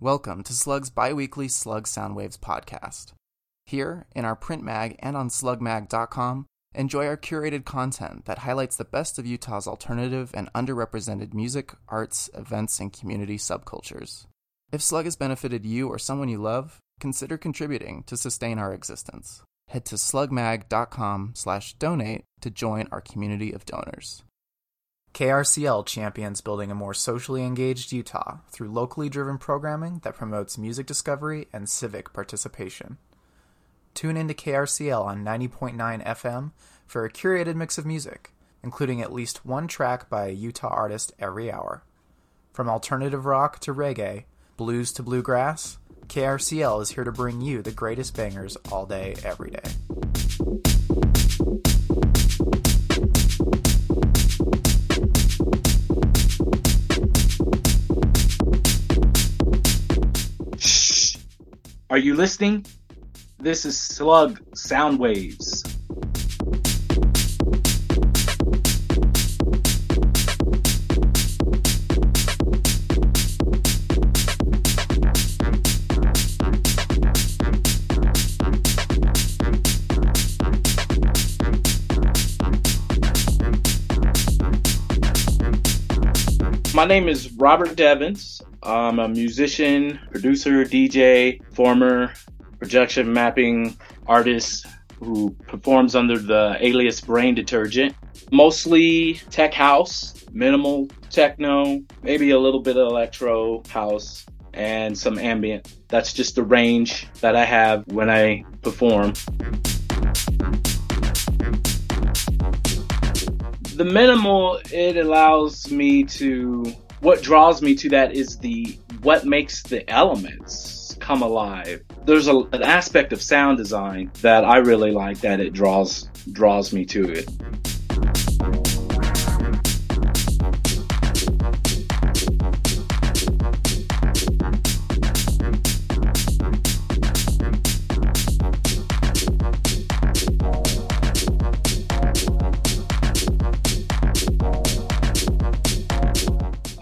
Welcome to Slug's biweekly Slug Soundwaves podcast. Here, in our print mag and on slugmag.com, enjoy our curated content that highlights the best of Utah's alternative and underrepresented music, arts, events, and community subcultures. If Slug has benefited you or someone you love, consider contributing to sustain our existence. Head to slugmag.com slash donate to join our community of donors. KRCL champions building a more socially engaged Utah through locally driven programming that promotes music discovery and civic participation. Tune into KRCL on 90.9 FM for a curated mix of music, including at least one track by a Utah artist every hour. From alternative rock to reggae, blues to bluegrass, KRCL is here to bring you the greatest bangers all day, every day. Shh. Are you listening? This is Slug Soundwaves. My name is Robert Devins. I'm a musician, producer, DJ, former projection mapping artist who performs under the alias Brain Detergent. Mostly tech house, minimal techno, maybe a little bit of electro house, and some ambient. That's just the range that I have when I perform. The minimal, it allows me to what draws me to that is the what makes the elements come alive. There's a, an aspect of sound design that I really like that it draws draws me to it.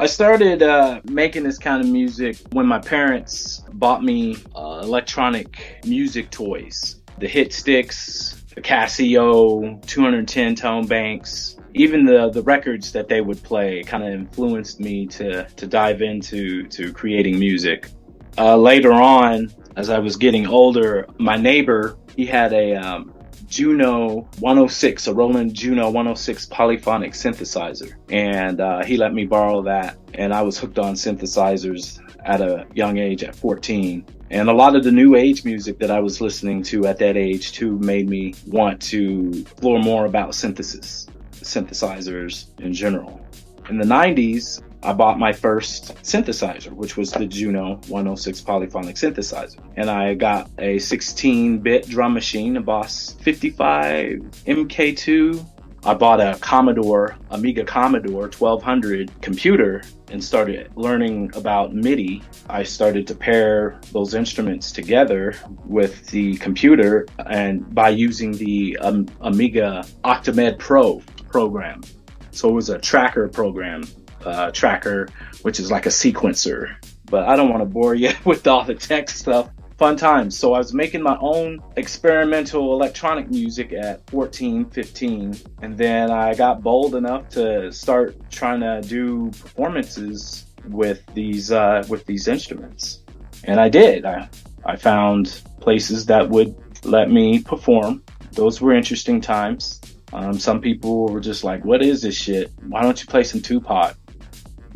I started uh, making this kind of music when my parents bought me uh, electronic music toys. The hit sticks, the Casio, 210 tone banks, even the, the records that they would play kind of influenced me to, to dive into to creating music. Uh, later on, as I was getting older, my neighbor, he had a um, Juno 106, a Roland Juno 106 polyphonic synthesizer. And uh, he let me borrow that. And I was hooked on synthesizers at a young age at 14. And a lot of the new age music that I was listening to at that age too made me want to explore more about synthesis, synthesizers in general. In the 90s, I bought my first synthesizer, which was the Juno 106 polyphonic synthesizer. And I got a 16 bit drum machine, a Boss 55 MK2. I bought a Commodore, Amiga Commodore 1200 computer and started learning about MIDI. I started to pair those instruments together with the computer and by using the um, Amiga Octamed Pro program. So it was a tracker program uh, tracker, which is like a sequencer. But I don't want to bore you with all the tech stuff. Fun times. So I was making my own experimental electronic music at 14, 15. And then I got bold enough to start trying to do performances with these, uh, with these instruments. And I did. I, I found places that would let me perform. Those were interesting times. Um, some people were just like, what is this shit? Why don't you play some Tupac?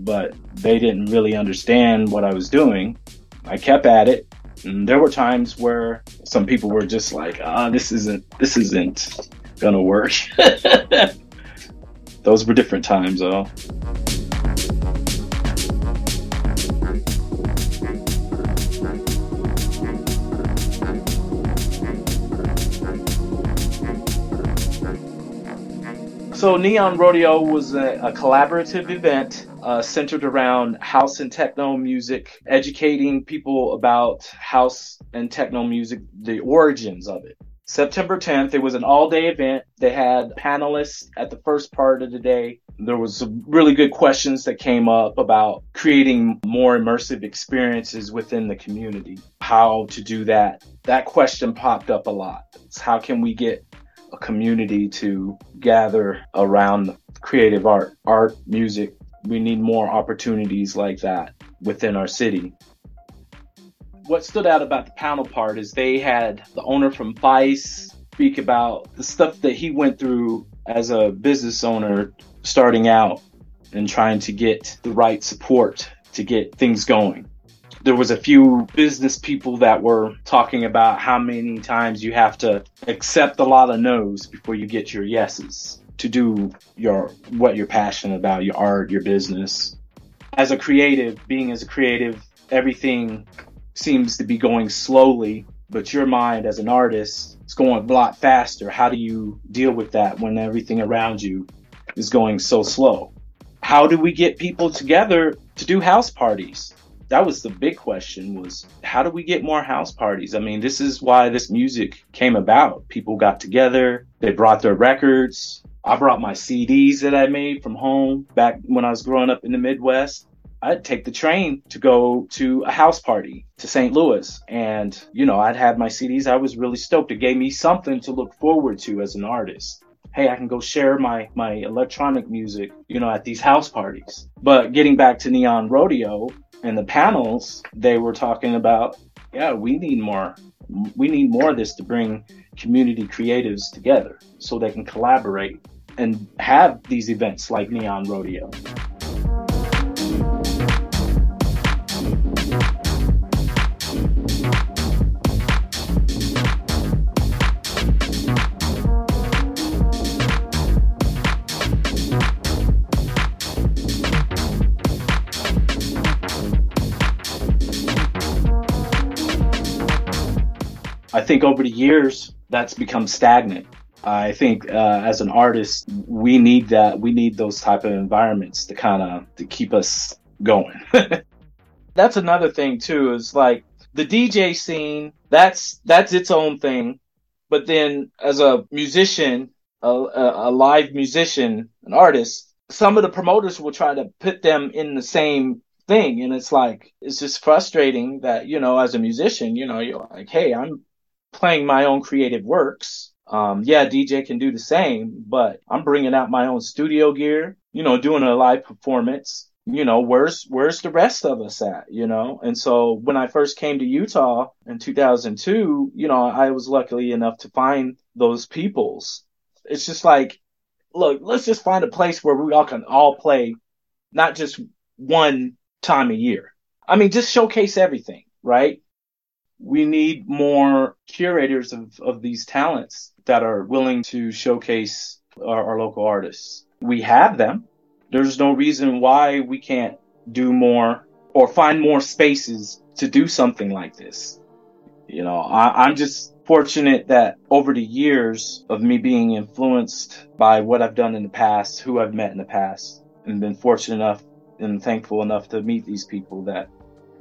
But they didn't really understand what I was doing. I kept at it. And there were times where some people were just like, ah, this isn't, this isn't gonna work. Those were different times though. So Neon Rodeo was a, a collaborative event uh, centered around house and techno music, educating people about house and techno music, the origins of it. September 10th. It was an all day event. They had panelists at the first part of the day. There was some really good questions that came up about creating more immersive experiences within the community. How to do that. That question popped up a lot. It's how can we get a community to gather around creative art, art, music. We need more opportunities like that within our city what stood out about the panel part is they had the owner from Vice speak about the stuff that he went through as a business owner starting out and trying to get the right support to get things going. There was a few business people that were talking about how many times you have to accept a lot of no's before you get your yeses to do your what you're passionate about, your art, your business. As a creative, being as a creative, everything seems to be going slowly, but your mind as an artist is going a lot faster. How do you deal with that when everything around you is going so slow? How do we get people together to do house parties? That was the big question was how do we get more house parties? I mean, this is why this music came about. People got together, they brought their records. I brought my CDs that I made from home back when I was growing up in the Midwest. I'd take the train to go to a house party to St. Louis. And, you know, I'd had my CDs. I was really stoked. It gave me something to look forward to as an artist. Hey, I can go share my, my electronic music, you know, at these house parties. But getting back to Neon Rodeo and the panels, they were talking about, yeah, we need more. We need more of this to bring community creatives together so they can collaborate and have these events like Neon Rodeo. Think over the years that's become stagnant. I think uh, as an artist, we need that. We need those type of environments to kind of to keep us going. that's another thing too. Is like the DJ scene. That's that's its own thing. But then as a musician, a, a live musician, an artist, some of the promoters will try to put them in the same thing, and it's like it's just frustrating that you know as a musician, you know, you're like, hey, I'm playing my own creative works. Um, yeah, DJ can do the same, but I'm bringing out my own studio gear, you know, doing a live performance. You know, where's, where's the rest of us at, you know? And so when I first came to Utah in 2002, you know, I was lucky enough to find those peoples. It's just like, look, let's just find a place where we all can all play, not just one time a year. I mean, just showcase everything, right? We need more curators of, of these talents that are willing to showcase our, our local artists. We have them. There's no reason why we can't do more or find more spaces to do something like this. You know, I, I'm just fortunate that over the years of me being influenced by what I've done in the past, who I've met in the past, and been fortunate enough and thankful enough to meet these people that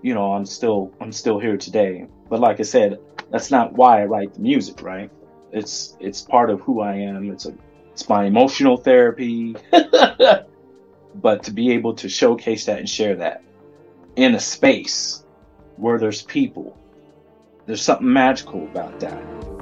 you know, I'm still I'm still here today. But like I said, that's not why I write the music, right? It's it's part of who I am. It's a it's my emotional therapy. but to be able to showcase that and share that in a space where there's people, there's something magical about that.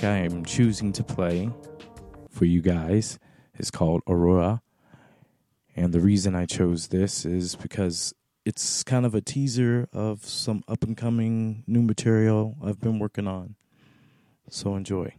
Track I am choosing to play for you guys is called Aurora. And the reason I chose this is because it's kind of a teaser of some up and coming new material I've been working on. So enjoy.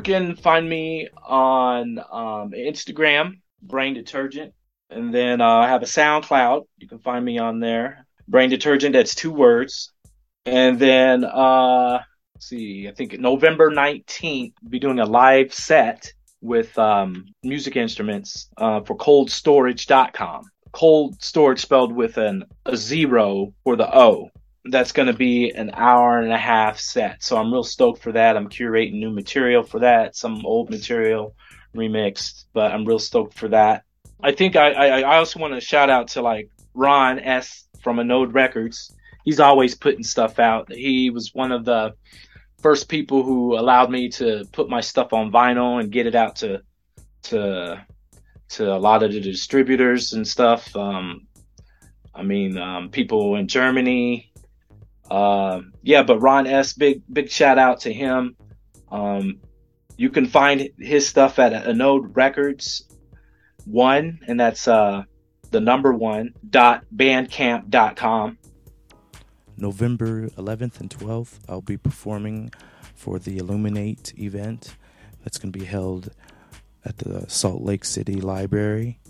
Can find me on um, Instagram, Brain Detergent, and then uh, I have a SoundCloud. You can find me on there, Brain Detergent. That's two words. And then uh, see, I think November nineteenth, be doing a live set with um, music instruments uh, for ColdStorage.com. Cold storage spelled with an a zero for the O that's going to be an hour and a half set. So I'm real stoked for that. I'm curating new material for that, some old material remixed, but I'm real stoked for that. I think I, I, I also want to shout out to like Ron S from Anode Records. He's always putting stuff out. He was one of the first people who allowed me to put my stuff on vinyl and get it out to to to a lot of the distributors and stuff. Um, I mean, um, people in Germany, uh, yeah, but Ron S, big big shout out to him. Um, you can find his stuff at Anode Records One, and that's uh, the number one, dot bandcamp.com. November 11th and 12th, I'll be performing for the Illuminate event that's going to be held at the Salt Lake City Library.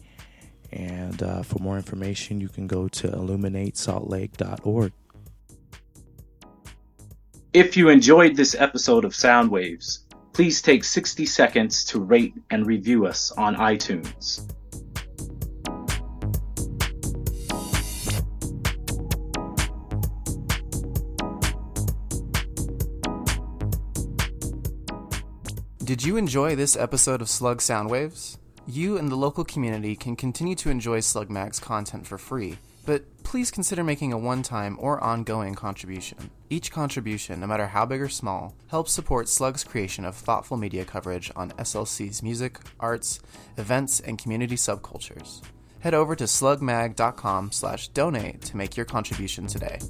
And uh, for more information, you can go to illuminatesaltlake.org. If you enjoyed this episode of Soundwaves, please take 60 seconds to rate and review us on iTunes. Did you enjoy this episode of Slug Soundwaves? You and the local community can continue to enjoy Slug Mag's content for free, but please consider making a one time or ongoing contribution. Each contribution, no matter how big or small, helps support Slug's creation of thoughtful media coverage on SLC's music, arts, events, and community subcultures. Head over to slugmag.com slash donate to make your contribution today.